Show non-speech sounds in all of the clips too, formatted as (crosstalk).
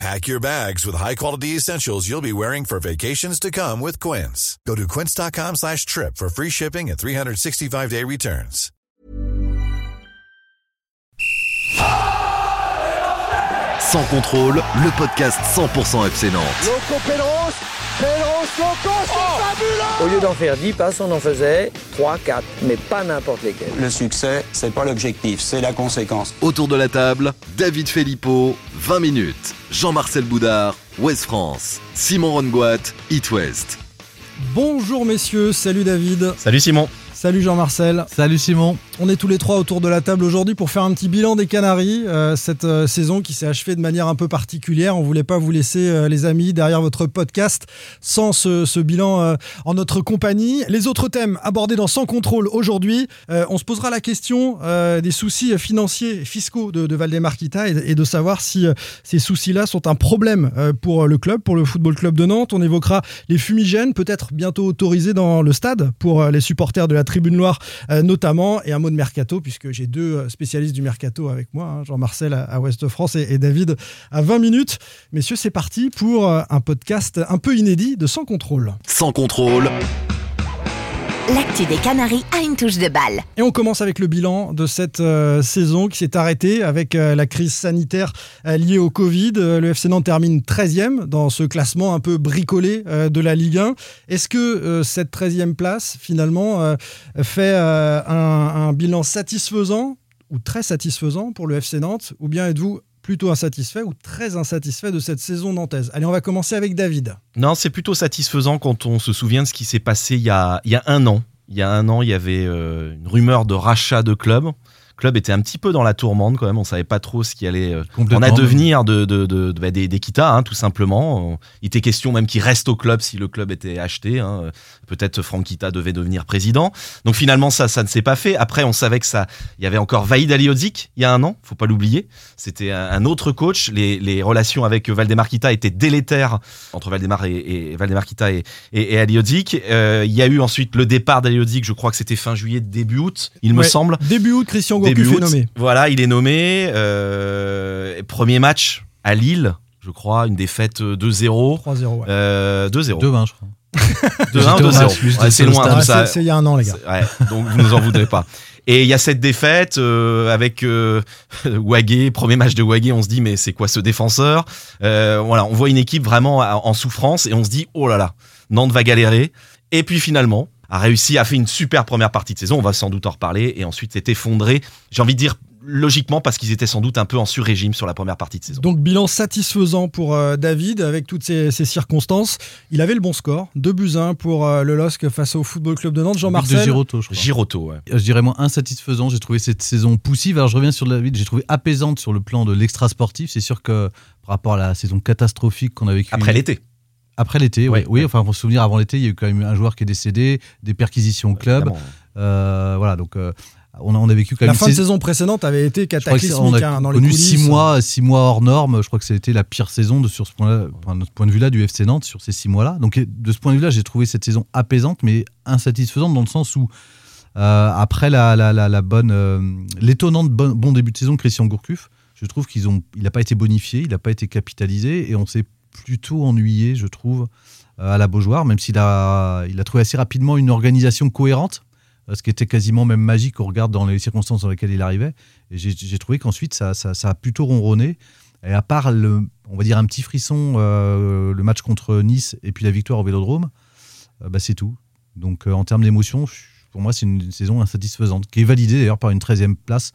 Pack your bags with high-quality essentials you'll be wearing for vacations to come with Quince. Go to quince.com slash trip for free shipping and 365-day returns. Sans contrôle, le podcast 100% FC Fabuleux Au lieu d'en faire 10 passes, on en faisait 3, 4, mais pas n'importe lesquels. Le succès, c'est pas l'objectif, c'est la conséquence. Autour de la table, David Filippo, 20 minutes. Jean-Marcel Boudard, Ouest France. Simon Rongoat, It West. Bonjour messieurs, salut David. Salut Simon. Salut Jean-Marcel. Salut Simon. On est tous les trois autour de la table aujourd'hui pour faire un petit bilan des Canaries. Euh, cette euh, saison qui s'est achevée de manière un peu particulière. On voulait pas vous laisser, euh, les amis, derrière votre podcast sans ce, ce bilan en notre compagnie. Les autres thèmes abordés dans Sans contrôle aujourd'hui, on se posera la question des soucis financiers et fiscaux de, de Valdemar Kita et, et de savoir si ces soucis-là sont un problème pour le club, pour le Football Club de Nantes. On évoquera les fumigènes, peut-être bientôt autorisés dans le stade pour les supporters de la Tribune Noire euh, notamment, et un mot de mercato, puisque j'ai deux euh, spécialistes du mercato avec moi, hein, Jean-Marcel à, Ouest France et, et David à 20 minutes. Messieurs, c'est parti pour euh, un podcast un peu inédit de Sans Contrôle. Sans contrôle, L'actu des Canaries a une touche de balle. Et on commence avec le bilan de cette euh, saison qui s'est arrêtée avec euh, la crise sanitaire euh, liée au Covid. Le FC Nantes termine 13e dans ce classement un peu bricolé de la Ligue 1. Est-ce que cette 13e place, finalement, fait un, un bilan satisfaisant ou très satisfaisant pour le FC Nantes? Ou bien êtes-vous plutôt insatisfait ou très insatisfait de cette saison nantaise Allez, on va commencer avec David. Non, c'est plutôt satisfaisant quand on se souvient de ce qui s'est passé il y, a, un an. Il y a un an, il y avait euh, une rumeur de rachat de club. Le club était un petit peu dans la tourmente quand même. On savait pas trop ce qui allait euh, en advenir de, de, de, de- bah, des, des Kita, hein, tout simplement. Il était question même qu'il reste au club si le club était acheté. hein. Peut-être Franck Kita devait devenir président. Donc finalement, ça, ça ne s'est pas fait. Après, on savait que ça, il y avait encore Vaïd Aliodzic il y a un an. Faut pas l'oublier. C'était un, autre coach. Les, les relations avec Valdemar Kita étaient délétères entre Valdemar et, et Valdemar Kita et, et, et Aliodzic. Euh, il y a eu ensuite le départ d'Aliodzic. Je crois que c'était fin juillet, début août, il me semble. Début août, Christian Gourcuff est août. nommé. Voilà, il est nommé. Euh, premier match à Lille, je crois, une défaite euh, 2-0. 3-0. ouais. Euh, 2-0. 2-20, je crois. (laughs) 2-1, J'étais au match, 2-0. juste Ouais, c'est loin Ah, ça. c'est- il y a un an, les gars. Ouais, donc vous nous en voudrez pas. (laughs) Et il y a cette défaite euh, avec euh, (laughs) Wagé, premier match de Wagé, on se dit mais c'est quoi ce défenseur? Euh, Voilà, on voit une équipe vraiment en en souffrance et on se dit oh là là, Nantes va galérer. Et puis finalement, a réussi, a fait une super première partie de saison, on va sans doute en reparler, et ensuite s'est effondré. J'ai envie de dire logiquement parce qu'ils étaient sans doute un peu en sur-régime sur la première partie de saison. Donc bilan satisfaisant pour euh, David avec toutes ces, ces circonstances. Il avait le bon score, 2 buts 1 pour euh, le LOSC face au Football Club de Nantes. But de Jean-Marcel, Giroto, je crois. Giroto, ouais. Je dirais moi insatisfaisant. J'ai trouvé cette saison poussive. Alors je reviens sur David. J'ai trouvé apaisante sur le plan de l'extra sportif. C'est sûr que par rapport à la saison catastrophique qu'on a vécue Après l'été. Après l'été, oui. Enfin, pour se souvenir, avant l'été, il y a eu quand même un joueur qui est décédé, des perquisitions au club. Euh, voilà, donc euh, on, a, on a vécu quand la même fin de saison- précédente avait été cataclysmique on a hein, dans les connu coulisses. six mois, six mois hors norme. Je crois que c'était la pire saison de, sur ce point-là, enfin, ce point de vue-là du FC Nantes sur ces six mois-là. Donc de ce point de vue-là, j'ai trouvé cette saison apaisante, mais insatisfaisante dans le sens où euh, après la, la, la, la bonne, euh, l'étonnante bon, bon début de saison de Christian Gourcuff, je trouve qu'ils ont, il n'a pas été bonifié, il n'a pas été capitalisé, et on s'est plutôt ennuyé, je trouve, euh, à la Beaujoire, même s'il a, il a trouvé assez rapidement une organisation cohérente euh, ce qui était quasiment même magique au regard dans les circonstances dans lesquelles il arrivait. J'ai trouvé qu'ensuite, ça, ça, a plutôt ronronné. Et à part, le, on va dire, un petit frisson, euh, le match contre Nice et puis la victoire au Vélodrome, euh, bah, c'est tout. Donc, en termes d'émotion, pour moi, c'est une saison insatisfaisante, qui est validée d'ailleurs par une 13e place,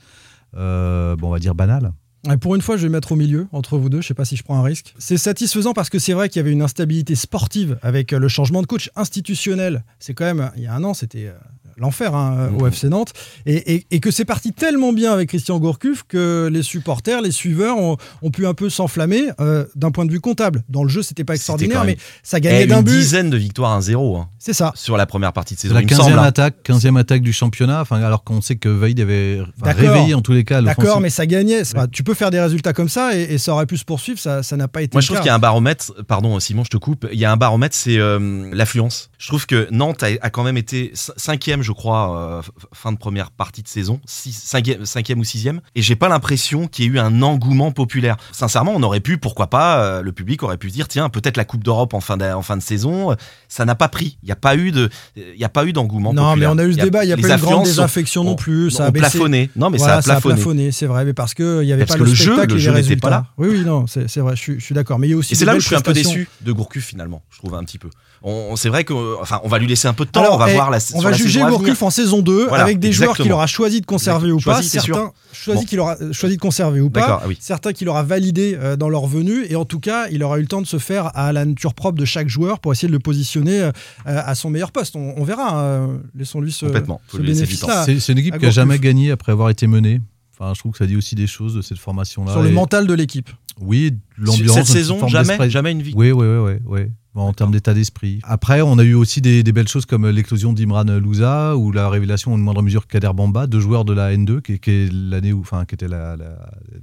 bon, on va dire banale. Ouais, Pour une fois, je vais mettre au milieu entre vous deux. Je sais pas si je prends un risque. C'est satisfaisant parce que c'est vrai qu'il y avait une instabilité sportive avec le changement de coach institutionnel. C'est quand même, il y a un an, c'était euh, l'enfer hein, au Mhm. FC Nantes, et, et- et que c'est parti tellement bien avec Christian Gourcuff que les supporters, les suiveurs ont, ont pu un peu s'enflammer euh, d'un point de vue comptable. Dans le jeu, c'était pas extraordinaire, mais ça Eh, gagnait d'un une but. dizaine de victoires 1-0 hein, C'est ça. sur la première partie de C'est saison. la il me 15e semble. hein. attaque, 15e attaque du championnat, enfin, alors qu'on sait que Vaïd avait réveillé en tous les cas. D'accord, mais ça gagnait. Tu peux faire des résultats comme ça et, et ça aurait pu se poursuivre. Ça ça n'a pas été Moi, le je trouve qu'il y a un baromètre. Pardon, Simon, je te coupe. Il y a un baromètre, c'est euh, l'affluence. Je trouve que Nantes a, a quand même été cinquième, je crois, euh, fin de première partie de saison, six- cinquième, cinquième ou sixième. Et j'ai pas l'impression qu'il y ait eu un engouement populaire. Sincèrement, on aurait pu, pourquoi pas, euh, le public aurait pu dire, tiens, peut-être la Coupe d'Europe en fin de, en fin de saison. euh, Ça n'a pas pris. Il n'y a pas eu de, il y a pas eu d'engouement. Non, mais on a eu ce Il débat. Il n'y a pas eu de grande désaffection non plus. Ça a plafonné. Non, mais Voilà, ça a plafonné. c'est vrai, mais parce qu'il n'y avait Parce pas que le, jeu, le et jeu les n'était résultats. pas là. Oui, oui, non, c'est vrai, je suis, je suis d'accord. Mais il y a aussi Et c'est là où je suis un peu déçu de Gourcuff finalement. Je trouve un petit peu. On, on- c'est vrai que, enfin, on va lui laisser un peu de temps. Alors, on va eh, voir la. on va juger. Gourcuff en saison 2 Voilà, avec des joueurs qu'il aura choisi de conserver ou pas. Choisi. Certains choisi Bon. qu'il aura euh, choisi de conserver ou pas. Ah oui. Certains qu'il aura validé euh, dans leur venue. Et en tout cas, il aura eu le temps de se faire à la nature propre de chaque joueur pour essayer de le positionner euh, à son meilleur poste. On, on verra. hein. Laissons-lui ce, ce bénéfice-là. C'est une équipe qui a jamais gagné après avoir été menée. Enfin, je trouve que ça dit aussi des choses de cette formation-là. Sur le Et- mental de l'équipe. Oui, l'ambiance. Cette saison, jamais, jamais une victoire. Oui, oui, oui, oui, en termes d'état d'esprit. Après, on a eu aussi des, des belles choses comme l'éclosion d'Imran Louza ou la révélation en une moindre mesure Kader Bamba, deux joueurs de la N2, qui, qui est l'année où, enfin, qui était la, la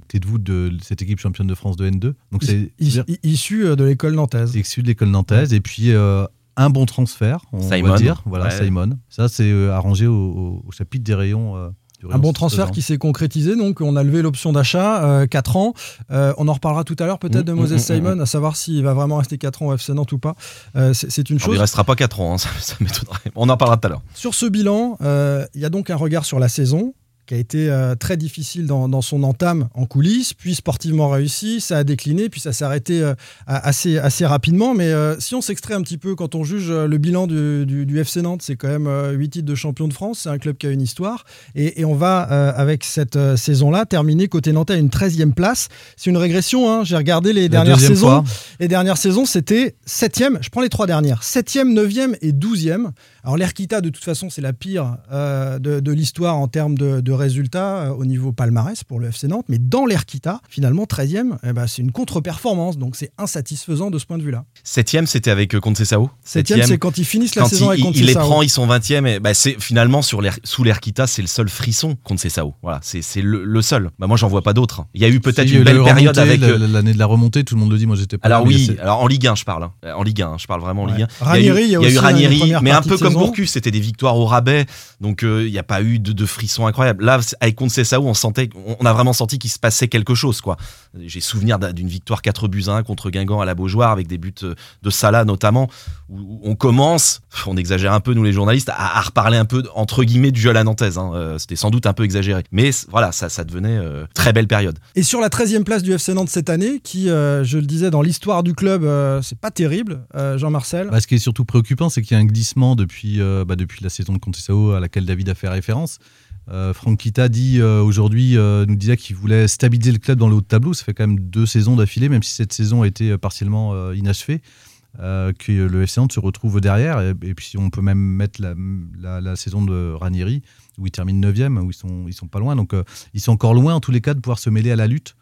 tête de voûte de cette équipe championne de France de N2. Donc c'est Is- is- Issu euh, de l'école nantaise. issu de l'école nantaise. Et puis euh, un bon transfert, on Simon, va dire. Voilà, ouais. Simon. Ça, c'est euh, arrangé au, au- au chapitre des rayons. euh, Un bon transfert qui s'est concrétisé, donc on a levé l'option d'achat, 4 ans. Euh, on en reparlera tout à l'heure peut-être de Mm, Moses mm, mm, Simon, à savoir s'il va vraiment rester 4 ans au FC Nantes ou pas. Euh, c'est une Alors, chose. il restera pas 4 ans, hein, (laughs) ça, ça m'étonnerait. On en parlera tout à l'heure. Sur ce bilan, euh, il y a donc un regard sur la saison qui a été euh, très difficile dans, dans son entame en coulisses, puis sportivement réussi, ça a décliné, puis ça s'est arrêté euh, assez, assez rapidement. Mais euh, si on s'extrait un petit peu, quand on juge le bilan du, du- du FC Nantes, c'est quand même 8 titres de champion de France, c'est un club qui a une histoire. Et, et on va, avec cette saison-là, terminer côté Nantais à une 13e place. C'est une régression, hein. j'ai regardé les La dernières saisons. fois. Les dernières saisons, c'était 7e, je prends les trois dernières, 7e, 9e et 12e. Alors l'Erquita, de toute façon, c'est la pire de, de l'histoire en termes de, de résultats euh, au niveau palmarès pour le FC Nantes. Mais dans l'Erquita, finalement, 13e, eh ben, c'est une contre-performance. Donc c'est insatisfaisant de ce point de vue-là. Septième, c'était avec euh, Conceição. 7e, c'est quand ils finissent la Quand saison il, avec il les prend, ils sont 20e. Et bah, c'est finalement sur l'air, sous l'Erquita, c'est le seul frisson Conceição. Voilà, c'est c'est le, le seul. Bah, moi, j'en vois pas d'autres. Il y a eu peut-être y une belle période remontée, avec. la- euh, l'année de la remontée, tout le monde le dit. Moi, j'étais pas. Alors oui, alors en Ligue 1, je parle. hein. En Ligue 1, je parle vraiment en Ouais. Ligue 1. Ranieri, il y a eu, les Ranieri, mais un peu comme. Gourcuff, c'était des victoires au rabais. Donc euh, il n'y a pas eu de, de frissons incroyables. Là, avec Conceição, on sentait, on- a vraiment senti qu'il se passait quelque chose, quoi. J'ai souvenir d'un- d'une victoire 4 buts à 1 contre Guingamp à la Beaujoire avec des buts euh, de Salah notamment, où on commence, on exagère un peu nous les journalistes, à, à reparler un peu entre guillemets du jeu à la nantaise. hein. Euh, C'était sans doute un peu exagéré, mais voilà, ça, ça devenait euh, très belle période. Et sur la 13e place du FC Nantes cette année, qui, euh, je le disais, dans l'histoire du club, euh, c'est pas terrible, euh, Jean-Marcel. Bah, ce qui est surtout préoccupant, c'est qu'il y a un glissement depuis, euh, bah, depuis la saison de Contessao à laquelle David a fait référence. Euh, Franck Kita dit euh, aujourd'hui, euh, nous disait qu'il voulait stabiliser le club dans le haut de tableau. Ça fait quand même deux saisons d'affilée, même si cette saison a été euh, partiellement inachevée, que le FC Nantes se retrouve derrière. Et, puis on peut même mettre la, saison de Ranieri, où ils terminent 9e, où ils sont, sont pas loin. Donc ils sont encore loin, en tous les cas, de pouvoir se mêler à la lutte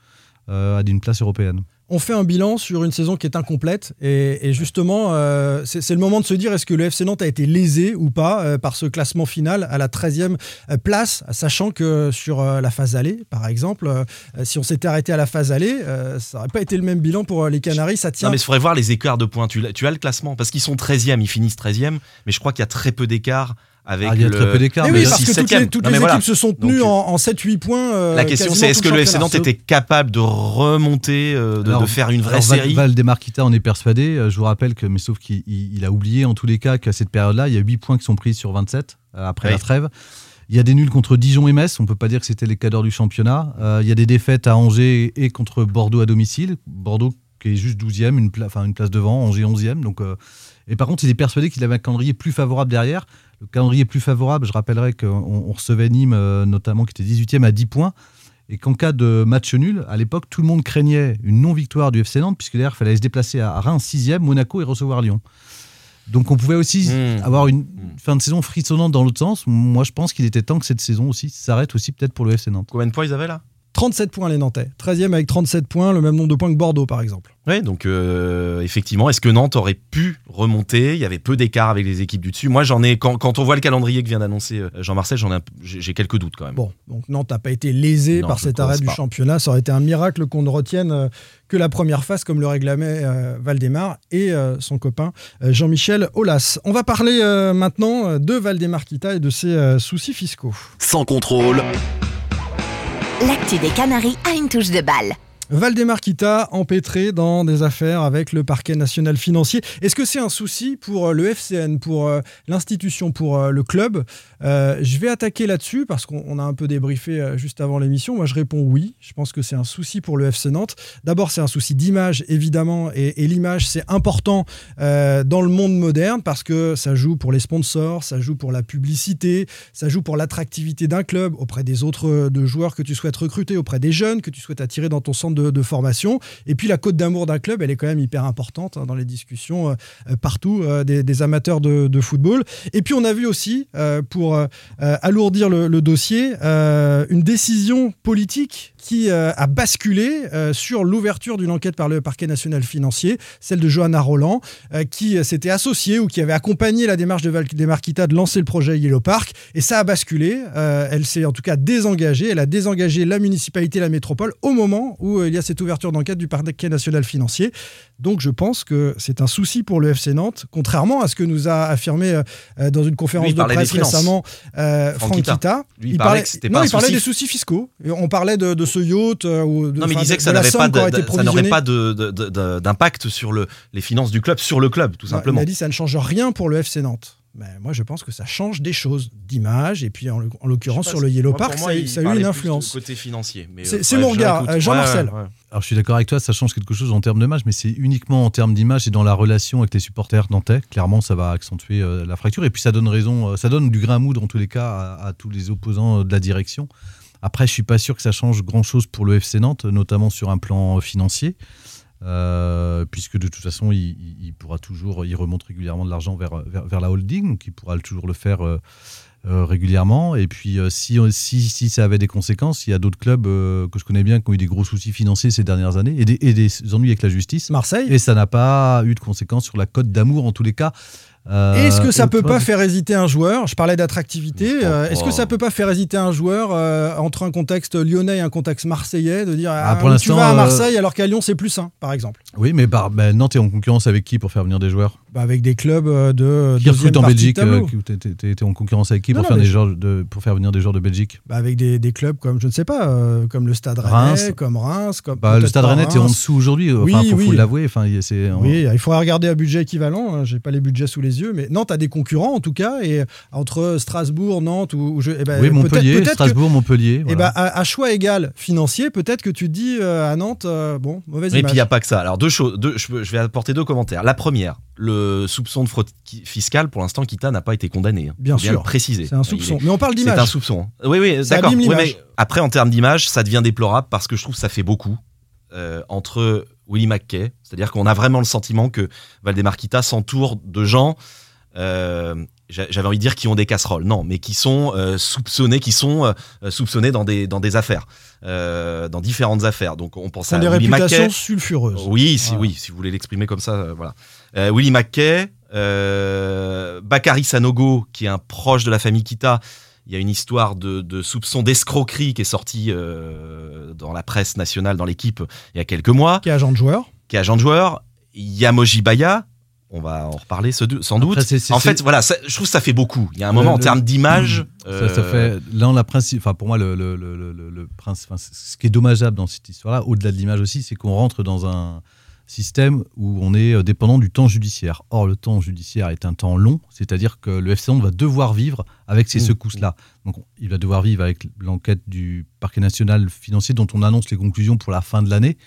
à d'une place européenne. On fait un bilan sur une saison qui est incomplète et, justement, euh, c'est le moment de se dire est-ce que le FC Nantes a été lésé ou pas euh, par ce classement final à la 13e place, sachant que sur euh, la phase allée, par exemple, euh, si on s'était arrêté à la phase allée, euh, ça n'aurait pas été le même bilan pour euh, les Canaries. Ça tient. Non, mais il faudrait voir les écarts de points. Tu, tu as le classement parce qu'ils sont 13e, ils finissent 13e, mais je crois qu'il y a très peu d'écart avec Ah, il y a le- très peu d'écart. Mais oui, parce que toutes les, septième. toutes Non, les mais équipes se sont tenues Donc, en, en 7-8 points. euh, La question, c'est est-ce que le FC. Nantes était capable de remonter, euh, de, Alors- de faire une vraie Alors, Val- série? Valdemar Kita en est persuadé. Euh, Je vous rappelle que, mais sauf qu'il il- il a oublié en tous les cas qu'à cette période-là, il y a 8 points qui sont pris sur 27 euh, après Oui. la trêve. Il y a des nuls contre Dijon et Metz. On peut pas dire que c'était les cadors du championnat. Euh, il y a des défaites à Angers et contre Bordeaux à domicile. Bordeaux qui est juste 12e, une, pla- enfin, une place devant. Angers 11e. Donc, euh, Et par contre, il est persuadé qu'il avait un calendrier plus favorable derrière. Le calendrier plus favorable, je rappellerai qu'on on recevait Nîmes, euh, notamment, qui était 18e à 10 points. Et qu'en cas de match nul, à l'époque, tout le monde craignait une non-victoire du FC Nantes, puisque derrière, il fallait se déplacer à Reims 6e, Monaco et recevoir Lyon. Donc on pouvait aussi Mmh. avoir une Mmh. fin de saison frissonnante dans l'autre sens. Moi, je pense qu'il était temps que cette saison aussi s'arrête aussi peut-être pour le FC Nantes. Combien de points ils avaient là? 37 points les Nantais. 13e avec 37 points, le même nombre de points que Bordeaux par exemple. Oui, donc euh, effectivement, est-ce que Nantes aurait pu remonter? Il y avait peu d'écart avec les équipes du dessus. Moi, j'en ai quand, quand on voit le calendrier que vient d'annoncer euh, Jean-Marcel, j'en ai, j'ai quelques doutes quand même. Bon, donc Nantes n'a pas été lésé Non, par cet arrêt du pas. championnat. Ça aurait été un miracle qu'on ne retienne euh, que la première phase, comme le réclamait euh, Valdemar et euh, son copain euh, Jean-Michel Aulas. On va parler euh, maintenant de Valdemar Kita et de ses euh, soucis fiscaux. Sans contrôle, L'actu des Canaries a une touche de balle. Valdemar Kita empêtré dans des affaires avec le parquet national financier. Est-ce que c'est un souci pour euh, le FCN, pour euh, l'institution, pour euh, le club? Je vais attaquer là-dessus parce qu'on on a un peu débriefé juste avant l'émission. Moi, je réponds oui. Je pense que c'est un souci pour le FC Nantes. D'abord, c'est un souci d'image, évidemment, et, l'image, c'est important dans le monde moderne parce que ça joue pour les sponsors, ça joue pour la publicité, ça joue pour l'attractivité d'un club auprès des autres de joueurs que tu souhaites recruter, auprès des jeunes que tu souhaites attirer dans ton centre de, formation. Et puis la cote d'amour d'un club, elle est quand même hyper importante hein, dans les discussions euh, euh, partout euh, des, amateurs de, football. Et puis on a vu aussi, pour alourdir le, dossier, une décision politique qui euh, a basculé euh, sur l'ouverture d'une enquête par le parquet national financier, celle de Johanna Roland, euh, qui s'était associée ou qui avait accompagné la démarche de Valdemar Kita de lancer le projet Yellow Park. Et ça a basculé. Elle s'est en tout cas désengagée. Elle a désengagé la municipalité, la métropole, au moment où il y a cette ouverture d'enquête du parquet national financier. Donc je pense que c'est un souci pour le FC Nantes, contrairement à ce que nous a affirmé dans une conférence Lui, de presse récemment Franck Kita. Lui, il parlait pas non, il parlait des soucis fiscaux. On parlait de, de ce yacht euh, ou de, Non, mais il disait que ça pas n'aurait pas de- de- de- de- d'impact sur le, les finances du club, sur le club, tout Ouais, simplement. Il a dit ça ne change rien pour le FC Nantes. Mais moi, je pense que ça change des choses d'image. Et puis, en, l'oc- en l'occurrence, sur le Yellow Moi, Park, moi, ça, a eu- il ça a eu parlait une influence. Côté financier. mais, C'est- euh, c'est ouais, mon regard, Jean-Marcel. Ouais, ouais, ouais. Alors je suis d'accord avec toi, ça change quelque chose en termes d'image, mais c'est uniquement en termes d'image et dans la relation avec les supporters nantais. Clairement, ça va accentuer euh, la fracture et puis ça donne raison, euh, ça donne du grain à moudre en tous les cas à, à tous les opposants euh, de la direction. Après, je suis pas sûr que ça change grand chose pour le FC Nantes, notamment sur un plan financier. euh, puisque de toute façon, il, pourra toujours, il remonte régulièrement de l'argent vers, vers, vers la holding, donc il pourra toujours le faire euh, euh, régulièrement. Et puis, si, si, si ça avait des conséquences, il y a d'autres clubs euh, que je connais bien qui ont eu des gros soucis financiers ces dernières années et des, et des ennuis avec la justice. Marseille? Et ça n'a pas eu de conséquences sur la cote d'amour en tous les cas. Euh, Est-ce que ça peut pas faire hésiter un joueur? Je parlais d'attractivité. Euh, Est-ce que ça peut pas faire hésiter un joueur euh, entre un contexte lyonnais et un contexte marseillais de dire ah, pour oui, tu vas à euh, Marseille alors qu'à Lyon c'est plus sain, par exemple? Oui, mais par, ben, Nantes est en concurrence avec qui pour faire venir des joueurs? Bah, Avec des clubs euh, de Qui deuxième recrute en Belgique t'es- t'es en concurrence avec qui Non, pour, non, faire mais des je- joueurs de, pour faire venir des joueurs de Belgique? Bah, avec des, des clubs comme je ne sais pas, comme le Stade Rennais, Reims. comme Reims, comme bah, Le Stade Rennais est en dessous aujourd'hui, Oui, enfin, faut, faut oui. l'avouer. Enfin, il on- Oui, il faudrait regarder à budget équivalent. hein, J'ai pas les budgets sous les yeux, mais Nantes a des concurrents en tout cas. Et entre Strasbourg, Nantes ou, je, eh ben, oui, Montpellier, Strasbourg, Montpellier. eh voilà. ben, à, à choix égal financier, peut-être que tu te dis euh, à Nantes, euh, bon, mauvaise Et puis image. il n'y a pas que ça. Alors deux choses, deux, je, vais apporter deux commentaires. La première, le soupçon de fraude fiscale, pour l'instant, Kita n'a pas été condamné. hein. Bien sûr. le préciser. C'est un soupçon. est- Mais on parle C'est d'image. un soupçon. Oui, oui, Ça d'accord. Oui, après, en termes d'image, ça devient déplorable parce que je trouve que ça fait beaucoup euh, entre Willy McKay, c'est-à-dire qu'on a vraiment le sentiment que Valdemar Kita s'entoure de gens. euh, j'a- J'avais envie de dire qui ont des casseroles, non, mais qui sont euh, soupçonnés, qui sont soupçonnés dans des dans des affaires, dans différentes affaires. Donc on pense à des Willy réputations McKay. sulfureuses. Oui, si, Voilà. oui, si vous voulez l'exprimer comme ça, voilà. Willy McKay, Bakary Sanogo, qui est un proche de la famille Kita. Il y a une histoire de, de soupçon d'escroquerie qui est sortie euh, dans la presse nationale, dans l'équipe, il y a quelques mois, Qui est agent de joueur. qui est agent de joueur. Yamoji Baya, on va en reparler ce- sans doute. Après, en fait, voilà, ça- je trouve que ça fait beaucoup. Il y a un Le- moment en termes d'image. Ça, ça euh, fait là la principe enfin pour moi le, le, le, le, le- le principe enfin, ce qui est dommageable dans cette histoire là au-delà de l'image aussi c'est qu'on rentre dans un système où on est euh, dépendant du temps judiciaire or le temps judiciaire est un temps long c'est-à-dire que le FC va devoir vivre avec ces Mmh. secousses là donc on- il va devoir vivre avec l'enquête du parquet national financier dont on annonce les conclusions pour la fin de l'année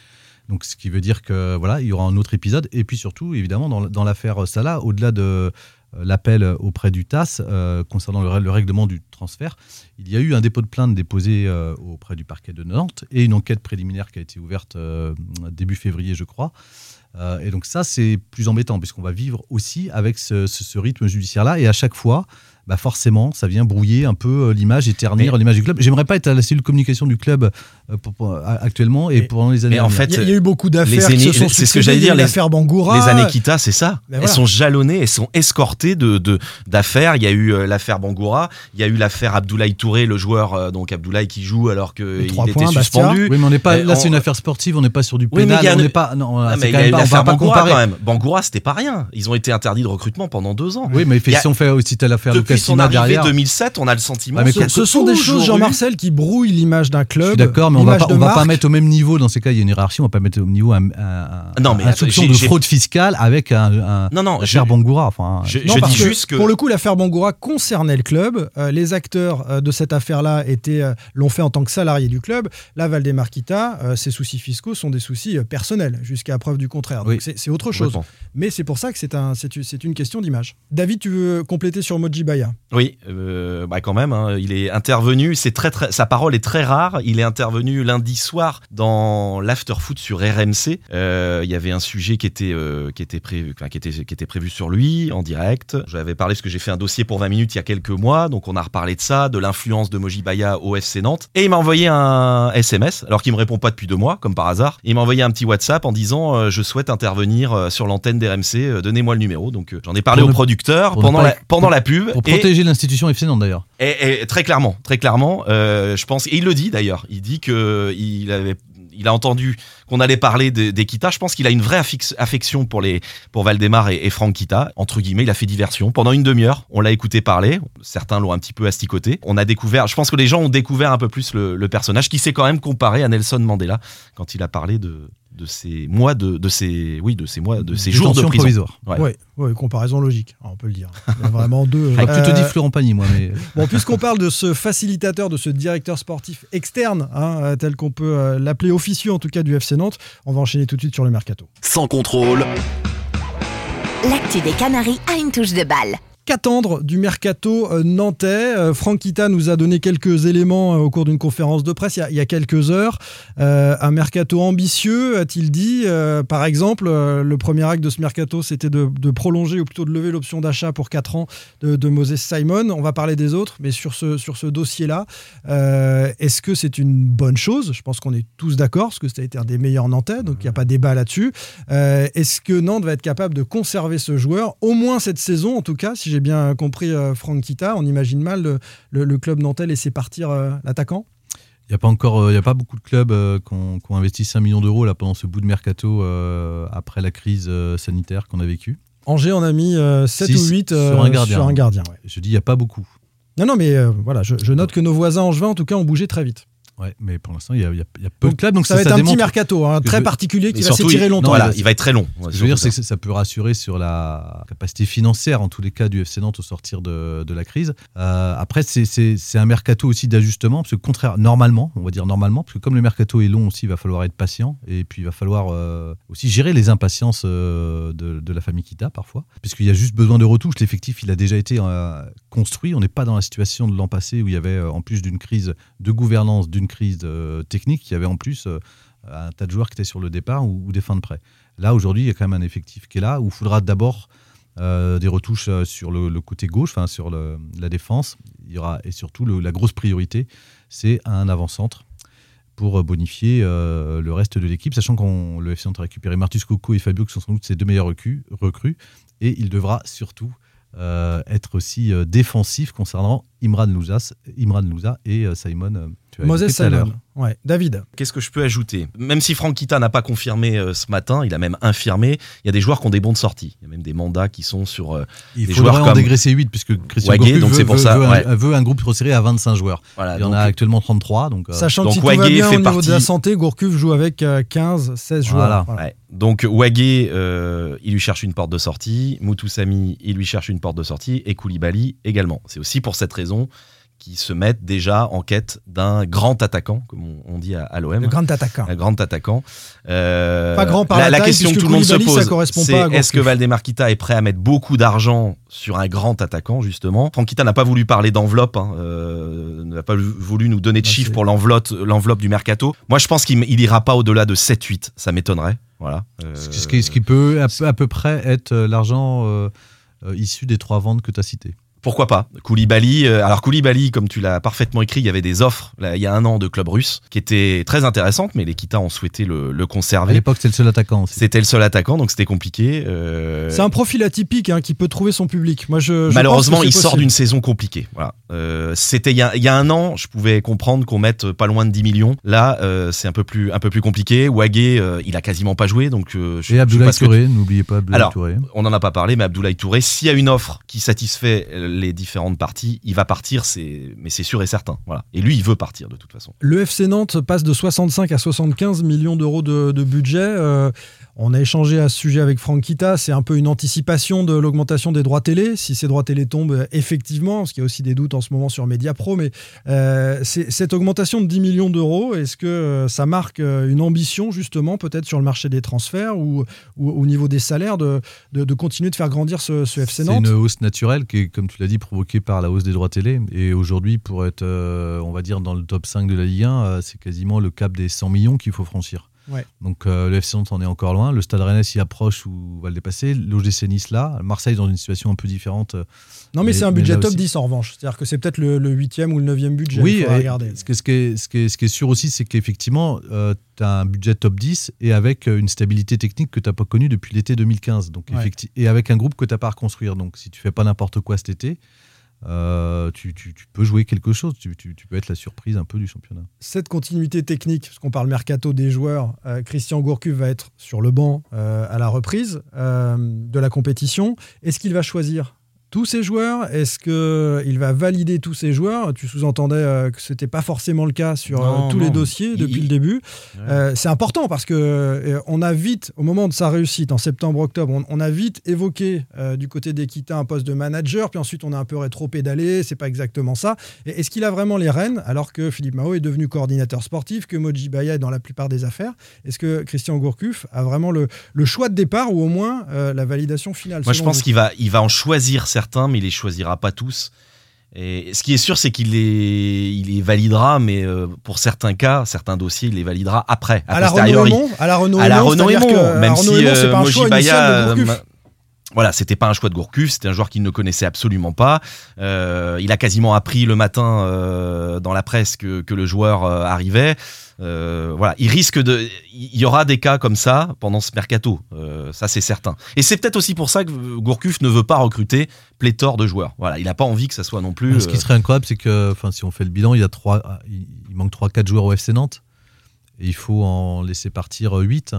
donc, ce qui veut dire que voilà, il y aura un autre épisode. Et puis surtout, évidemment, dans, dans l'affaire Salah, au-delà de l'appel auprès du TAS euh, concernant le, le règlement du transfert, il y a eu un dépôt de plainte déposé euh, auprès du parquet de Nantes et une enquête préliminaire qui a été ouverte euh, début février, je crois. Euh, et donc ça, c'est plus embêtant puisqu'on va vivre aussi avec ce, ce- ce rythme judiciaire-là. Et à chaque fois, bah forcément, ça vient brouiller un peu euh, l'image et ternir l'image du club. J'aimerais pas être à la cellule communication du club euh, pour- pour- actuellement et Mais- pendant les années mais en fait, Il y, a- il y a eu beaucoup d'affaires c'est ce que j'allais dire, les- l'affaire Bangoura. Les Anekita, c'est ça. Mais elles voilà. sont jalonnées, elles sont escortées de de- d'affaires. Il y a eu euh, l'affaire Bangoura, il y a eu l'affaire Abdoulaye Touré, le joueur euh, donc Abdoulaye qui joue alors qu'il trois était points, Bastia. suspendu. Oui, mais on n'est pas là, c'est une affaire sportive, on n'est pas sur du Oui, mais pénal, il y a on une- n'est pas non, c'est mais il y quand même pas- on va pas comparer. quand même. Bangoura, c'était pas rien. Ils ont été interdits de recrutement pendant deux ans. Oui, mais si on fait aussi telle affaire de Depuis son Cassina arrivée derrière. 2007, on a le sentiment Ah, mais a Ce sont des choses, Jean-Marcel, qui brouillent l'image d'un club. d'accord, mais on va pas, on va pas mettre au même niveau. Dans ces cas, il y a une hiérarchie. On va pas mettre au même niveau un, un, un- Non, mais un attends, soupçon de fraude fiscale avec un, un Non, non, l'affaire je- Bangoura. Enfin, je- Non, je parce dis que, juste que Pour le coup, l'affaire Bangoura concernait le club. Euh, les acteurs euh, de cette affaire-là étaient euh, l'ont fait en tant que salariés du club. Là, Valdemarquita, euh, ses soucis fiscaux sont des soucis euh, personnels, jusqu'à preuve du contraire. Donc Oui. c'est autre chose. Mais c'est pour ça que c'est un, c'est une- question d'image. David, tu veux compléter sur Moji Baya? Oui, euh, bah quand même, hein, il est intervenu. C'est très, très, sa parole est très rare. Il est intervenu lundi soir dans l'after foot sur RMC. Euh, il y avait un sujet qui était euh, qui était prévu, enfin, qui était qui était prévu sur lui en direct. J'avais parlé parce que j'ai fait un dossier pour 20 minutes il y a quelques mois, donc on a reparlé de ça, de l'influence de Mojibaya au FC Nantes. Et il m'a envoyé un SMS, alors qu'il me répond pas depuis deux mois, comme par hasard. Il m'a envoyé un petit WhatsApp en disant euh, je souhaite intervenir sur l'antenne d'RMC. Donnez-moi le numéro. Donc j'en ai parlé Pour au producteur pour pendant pas- la pendant la pub. pour protéger l'institution FC Nantes d'ailleurs. Et, très clairement, très clairement, euh, je pense, et il le dit d'ailleurs, il dit que il avait, il a entendu qu'on allait parler de- d'Equita. Je pense qu'il a une vraie affection pour les, pour Valdemar et, et Franck Kita. Entre guillemets, il a fait diversion pendant une demi-heure. On l'a écouté parler. Certains l'ont un petit peu asticoté. On a découvert, je pense que les gens ont découvert un peu plus le personnage qui s'est quand même comparé à Nelson Mandela quand il a parlé de de ces mois de, de ces oui de ces mois de ces jours de prison. provisoire. Ouais. Ouais, ouais, comparaison logique, on peut le dire. Il y a vraiment deux. (laughs) Ah, tu te dis Euh, Florent Pagny, moi, mais Bon, puisqu'on parle de ce facilitateur, de ce directeur sportif externe, hein, euh, tel qu'on peut euh, l'appeler officieux en tout cas du FC Nantes, on va enchaîner tout de suite sur le mercato. Sans contrôle, L'actu des Canaries a une touche de balle. Qu'attendre du mercato euh, nantais? Euh, Franck Kita nous a donné quelques éléments euh, au cours d'une conférence de presse il y a, quelques heures. Un mercato ambitieux, a-t-il dit. Par exemple, le premier acte de ce mercato, c'était de, prolonger ou plutôt de lever l'option d'achat pour 4 ans de, Moses Simon. On va parler des autres, mais sur ce, sur ce dossier-là, est-ce que c'est une bonne chose? Je pense qu'on est tous d'accord, parce que ça a été un des meilleurs Nantais, donc il n'y a pas débat là-dessus. Est-ce que Nantes va être capable de conserver ce joueur, au moins cette saison en tout cas, si j'ai bien compris euh, Franck Kita, on imagine mal le, le- le club nantais laisser partir euh, l'attaquant? Il n'y a pas encore, euh, il a pas beaucoup de clubs euh, qui ont, investi 5 millions d'euros là pendant ce bout de mercato euh, après la crise euh, sanitaire qu'on a vécue. Angers en a mis 7 Six ou 8 sur un gardien. sur un gardien ouais. Je dis, il n'y a pas beaucoup. Non, non, mais voilà, je, je note que nos voisins angevins, en tout cas, ont bougé très vite. Ouais, mais pour l'instant, il y a, il y peu Donc, de clubs. Donc ça va être un petit mercato, hein, très particulier, qui va s'étirer longtemps. voilà, là, il va être très long. Ce que je veux dire, c'est que ça peut rassurer sur la capacité financière, en tous les cas, du FC Nantes au sortir de, de la crise. Euh, après, c'est- un mercato aussi d'ajustement, parce que contraire, normalement, on va dire normalement, parce que comme le mercato est long aussi, il va falloir être patient, et puis il va falloir euh, aussi gérer les impatiences euh, de, de la famille Kita parfois, puisqu'il y a juste besoin de retouches. L'effectif, il a déjà été construit. On n'est pas dans la situation de l'an passé où il y avait, en plus d'une crise de gouvernance, d'une crise euh, technique, il y avait en plus euh, un tas de joueurs qui étaient sur le départ ou, des fins de prêt. Là, aujourd'hui, il y a quand même un effectif qui est là, où il faudra d'abord euh, des retouches sur le, côté gauche, enfin sur la défense. Il y aura, et surtout, la grosse priorité, c'est un avant-centre pour bonifier le reste de l'équipe, sachant qu'on le FC Nantes a récupéré Martus Coco et Fabio, qui sont sans doute ses deux meilleurs recrues, recrues et il devra surtout être aussi défensif concernant Imran Louza, Imran Louza et Simon. Euh, tu as Moses évoqué tout à l'heure. Simon. Ouais. David. Qu'est-ce que je peux ajouter? Même si Franck Kita n'a pas confirmé euh, ce matin, il a même infirmé, il y a des joueurs qui ont des bons de sortie. Il y a même des mandats qui sont sur. euh, Il Des faudrait joueurs en comme dégraisser 8 puisque Christian Gourcuff donc veut, c'est pour veut- ça, veut un- ouais. veut un groupe resserré à 25 joueurs. voilà, Il y en donc, a actuellement 33. Donc, euh, Sachant donc que si tout va bien au fait niveau de la partie- santé, Gourcuff joue avec euh, 15, 16 joueurs. Voilà. Voilà. ouais. Donc Wagué, euh, il lui cherche une porte de sortie. Moutoussamy, il lui cherche une porte de sortie. Et Koulibaly également. C'est aussi pour cette raison qui se mettent déjà en quête d'un grand attaquant, comme on, dit à, à l'OM. Le grand attaquant. Un grand attaquant. Euh, Pas grand par la, la taille, question que tout le monde se pose, correspond c'est est-ce que. Valdemar Kita est prêt à mettre beaucoup d'argent sur un grand attaquant, justement? Franck Kita n'a pas voulu parler d'enveloppe, hein, euh, n'a pas voulu nous donner de Bah, chiffres pour l'enveloppe, du mercato. Moi, je pense qu'il il ira pas au-delà de 7-8, ça m'étonnerait. Voilà. Euh, Ce qui- ce peut à peu, à peu près être l'argent euh, euh, issu des trois ventes que tu as citées. Pourquoi pas? Koulibaly, euh, alors Koulibaly, comme tu l'as parfaitement écrit, il y avait des offres là, il y a un an de clubs russes qui étaient très intéressantes, mais les Kita ont souhaité le, le À conserver. l'époque, c'était le seul attaquant aussi. C'était le seul attaquant, donc c'était compliqué. euh, C'est un profil atypique hein, qui peut trouver son public. Moi, je, je Malheureusement, pense que il sort d'une saison compliquée. Voilà. Euh, C'était il, y a- il y a un an, je pouvais comprendre qu'on mette pas loin de 10 millions. Là, euh, c'est un peu plus un peu plus compliqué. Wagé, euh, il a quasiment pas joué, donc euh, je, Et je sais Abdoulaye tu- Touré, n'oubliez pas Abdoulaye Alors, Touré. On n'en a pas parlé, mais Abdoulaye Touré, s'il y a une offre qui satisfait euh, les différentes parties, il va partir, c'est mais c'est sûr et certain. Voilà. Et lui, il veut partir de toute façon. Le FC Nantes passe de 65 à 75 millions d'euros de, budget. Euh, on a échangé à ce sujet avec Franck Kita. C'est un peu une anticipation de l'augmentation des droits télé. Si ces droits télé tombent euh, effectivement, parce qu'il y a aussi des doutes en ce moment sur Mediapro, mais euh, c'est- cette augmentation de 10 millions d'euros, est-ce que euh, ça marque une ambition justement peut-être sur le marché des transferts ou, ou au niveau des salaires de, de- de continuer de faire grandir ce, ce FC C'est Nantes? une hausse naturelle qui est, comme tu l'as dit, provoquée par la hausse des droits télé. Et aujourd'hui, pour être, euh, on va dire, dans le top 5 de la Ligue 1, euh, c'est quasiment le cap des 100 millions qu'il faut franchir. Ouais. Donc euh, le FC Nantes en est encore loin. Le Stade Rennais s'y approche ou va le dépasser. L'OGC Nice là. Marseille dans une situation un peu différente. euh, Non, mais, Mais- c'est un budget top aussi- 10 en revanche. C'est-à-dire que c'est peut-être le, le 8e ou le 9e budget. Oui, et regarder. Ce, que- ce qui est, ce, qui est, ce qui est sûr aussi, c'est qu'effectivement, tu as un budget top 10 et avec euh, une stabilité technique que tu n'as pas connue depuis l'été 2015. Donc, Ouais. et avec un groupe que tu n'as pas à reconstruire. Donc, si tu fais pas n'importe quoi cet été, euh, tu, peux jouer quelque chose. Tu, peux être la surprise un peu du championnat. cette continuité technique, parce qu'on parle mercato des joueurs, euh, Christian Gourcuff va être sur le banc euh, à la reprise de la compétition. Est-ce qu'il va choisir tous ses joueurs Est-ce qu'il va valider tous ses joueurs? Tu sous-entendais euh, que ce n'était pas forcément le cas sur euh, tous non. les dossiers depuis il- le début. Ouais. Euh, c'est important parce que euh, on a vite, au moment de sa réussite, en septembre-octobre, on, on a vite évoqué euh, du côté d'Equita un poste de manager, puis ensuite on a un peu rétro-pédalé, c'est pas exactement ça. Est-ce qu'il a vraiment les rênes alors que Philippe Mao est devenu coordinateur sportif, que Moji Baya est dans la plupart des affaires? Est-ce que Christian Gourcuff a vraiment le, le choix de départ ou au moins euh, la validation finale Moi, je pense qu'il va, il va en choisir certains, mais il les choisira pas tous. Et ce qui est sûr, c'est qu'il les, il les validera, mais euh, pour certains cas, certains dossiers, il les validera après, à la. Aymon, à la Renaud à la Aymon, même Renaud si euh, euh, voilà, c'était pas un choix de Gourcuff, c'était un joueur qu'il ne connaissait absolument pas. Euh, il a quasiment appris le matin euh, dans la presse que, que le joueur euh, arrivait. Euh, voilà, il risque de, il y aura des cas comme ça pendant ce mercato, euh, ça c'est certain. Et c'est peut-être aussi pour ça que Gourcuff ne veut pas recruter pléthore de joueurs. Voilà, il n'a pas envie que ça soit non plus. Ce qui euh, serait incroyable, c'est que enfin, si on fait le bilan, il, y a trois, il manque 3-4 joueurs au FC Nantes. Et il faut en laisser partir 8.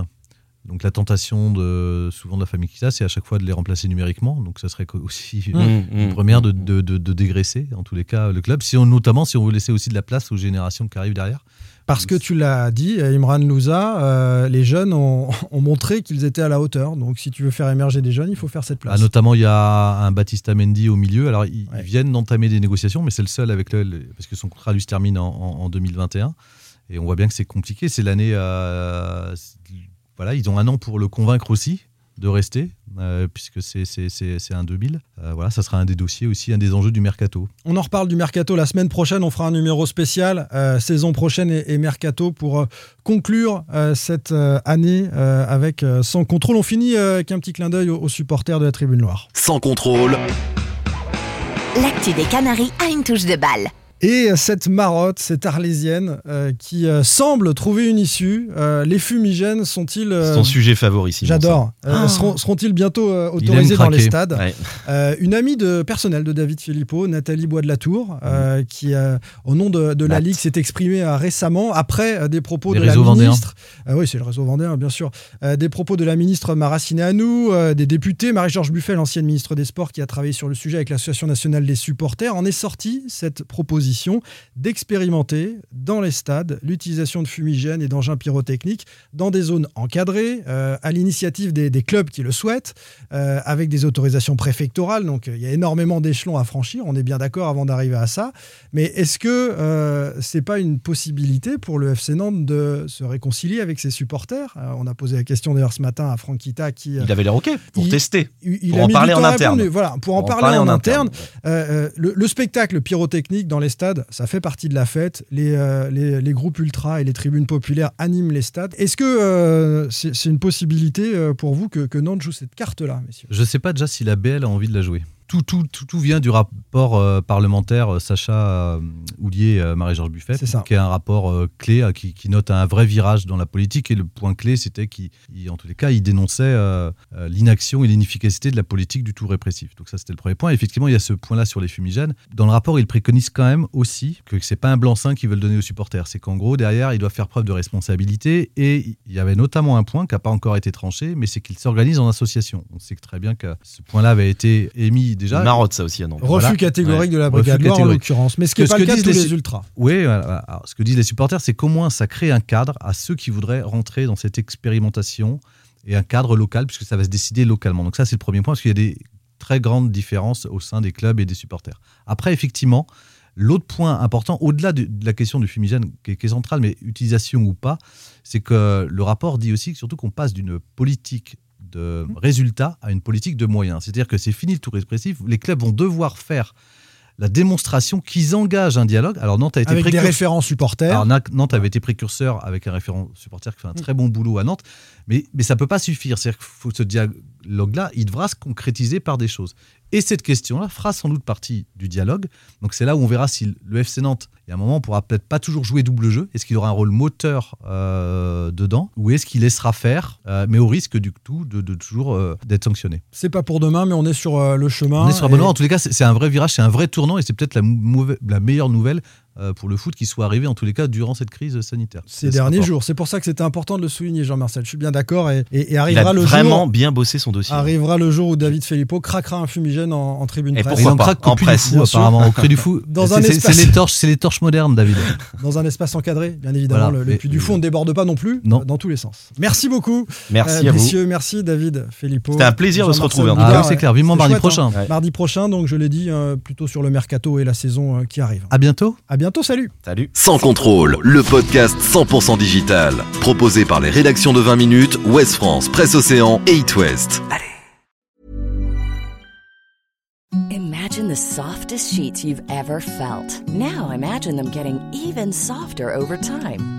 Donc la tentation de souvent de la famille Kita, c'est à chaque fois de les remplacer numériquement. Donc ça serait aussi Mmh, une mmh, première de, mmh. de, de- de dégraisser, en tous les cas, le club. Si on, notamment si on veut laisser aussi de la place aux générations qui arrivent derrière. Parce que tu l'as dit, Imran Louza, euh, les jeunes ont, (laughs) ont montré qu'ils étaient à la hauteur. Donc si tu veux faire émerger des jeunes, il faut faire cette Ah, place. notamment, il y a un Baptista Mendy au milieu. Alors, ils, Ouais. viennent d'entamer des négociations, mais c'est le seul avec le, parce que son contrat lui se termine en, en- en 2021. Et on voit bien que c'est compliqué. C'est l'année. euh, voilà, ils ont un an pour le convaincre aussi de rester, euh, puisque c'est un 2000. Euh, voilà, ça sera un des dossiers aussi, un des enjeux du mercato. On en reparle du mercato la semaine prochaine. On fera un numéro spécial euh, saison prochaine et, et mercato pour euh, conclure euh, cette euh, année euh, avec euh, sans contrôle. On finit euh, avec un petit clin d'œil aux, aux supporters de la Tribune Loire. Sans contrôle, L'actu des Canaries a une touche de balle. Et euh, cette marotte, cette arlésienne euh, qui euh, semble trouver une issue. Euh, les fumigènes sont-ils euh, C'est ton sujet favori, J'adore. Euh, Ah. seront, seront-ils bientôt euh, autorisés dans les stades. Ouais. Euh, une amie de personnel de David Philippot, Nathalie Bois de la Tour, euh, qui, euh, au nom de, de la. Ligue, s'est exprimée euh, récemment après euh, des propos Les de la ministre. Oui, c'est le réseau vendéen, bien sûr. Euh, des propos de la ministre euh, des députés, Marie-Georges Buffet, l'ancienne ministre des Sports, qui a travaillé sur le sujet avec l'Association nationale des supporters, en est sortie cette proposition proposition d'expérimenter dans les stades l'utilisation de fumigènes et d'engins pyrotechniques dans des zones encadrées, euh, à l'initiative des, des clubs qui le souhaitent, euh, avec des autorisations préfectorales. Donc il y a énormément d'échelons à franchir, on est bien d'accord avant d'arriver à ça. Mais est-ce que euh, c'est pas une possibilité pour le FC Nantes de se réconcilier avec ses supporters? Euh, On a posé la question d'ailleurs ce matin à Franck Kita qui... euh, Il avait l'air OK pour il- tester. il, il Pour en parler en interne. répondre, Voilà, pour en parler, en, interne. Euh, euh, le, le spectacle pyrotechnique dans les stades, ça fait partie de la fête. Les, euh, les, groupes ultra et les tribunes populaires animent les stades. Est-ce que euh, c'est c'est une possibilité euh, pour vous que, que Nantes joue cette carte-là, messieurs? Je ne sais pas déjà si la BL a envie de la jouer. Tout, tout, tout, tout vient du rapport euh, parlementaire euh, Sacha Houlier, euh, Marie-Georges Buffet, qui est un rapport euh, clé qui, qui note un vrai virage dans la politique. Et le point clé, c'était qu'en tous les cas, il dénonçait l'inaction et l'inefficacité de la politique du tout répressif. Donc ça, c'était le premier point. Effectivement, il y a ce point-là sur les fumigènes. Dans le rapport, il préconise quand même aussi que c'est pas un blanc-seing qu'ils veulent donner aux supporters. C'est qu'en gros, derrière, ils doivent faire preuve de responsabilité. Et il y avait notamment un point qui n'a pas encore été tranché, mais c'est qu'ils s'organisent en association. On sait que très bien que ce point-là avait été émis déjà. Marotte, ça aussi à Nantes. Refus Voilà. catégorique Ouais. de la Brigade en l'occurrence. Mais ce qui n'est Que pas ce le que cas de disent tous les ultras. Oui, voilà. Alors, ce que disent les supporters, c'est qu'au moins ça crée un cadre à ceux qui voudraient rentrer dans cette expérimentation et un cadre local, puisque ça va se décider localement. Donc ça, c'est le premier point, parce qu'il y a des très grandes différences au sein des clubs et des supporters. Après, effectivement, l'autre point important, au-delà de, la question du fumigène, qui est, qui est centrale, mais utilisation ou pas, c'est que le rapport dit aussi que surtout qu'on passe d'une politique de résultats à une politique de moyens. C'est-à-dire que c'est fini le tout répressif. Les clubs vont devoir faire la démonstration qu'ils engagent un dialogue. Alors Nantes a été Avec des référents supporters. alors Nantes avait été précurseur avec un référent supporter qui fait un très bon boulot à Nantes, mais, mais ça ne peut pas suffire. C'est-à-dire faut ce dialogue-là, il devra se concrétiser par des choses. Et cette question-là fera sans doute partie du dialogue. Donc c'est là où on verra si le FC Nantes, il y a un moment, on pourra peut-être pas toujours jouer double jeu. Est-ce qu'il aura un rôle moteur euh, dedans? Ou est-ce qu'il laissera faire, euh, mais au risque du tout de, de toujours euh, d'être sanctionné? C'est pas pour demain, mais on est sur le chemin. On est sur un Et- bon ordre. En tous les cas, c'est un vrai virage, c'est un vrai tournant et c'est peut-être la, la meilleure nouvelle pour le foot qui soit arrivée en tous les cas durant cette crise sanitaire. ces derniers jours. C'est pour ça que c'était important de le souligner, Jean-Marcel. Je suis bien d'accord. Et, et- et Il arrivera a le vraiment jour. bien bossé son dossier. Arrivera le jour où David Filippo craquera un fumigène en, en tribune Et presse. Pourquoi en pas, craque en presse, Fou, apparemment, au Cré du (laughs) Fou. Dans C'est- un espace- C'est les torches, c'est les torches modernes, David. (laughs) Dans un espace encadré, bien évidemment. Voilà. le, le du Fou, on ne déborde pas non plus, Non. euh, dans tous les sens. Merci beaucoup, Merci euh, à vous. messieurs. Merci, David Filippo. C'était un plaisir de se retrouver, en tout Ah c'est clair. Vivement mardi prochain. hein. Ouais. Mardi prochain, donc je l'ai dit, euh, plutôt sur le mercato et la saison euh, qui arrive. À bientôt. À bientôt, salut Salut. Sans contrôle, le podcast 100% digital. Proposé par les rédactions de 20 minutes, Ouest France, Presse Océan et It West. Imagine the softest sheets you've ever felt. Now imagine them getting even softer over time.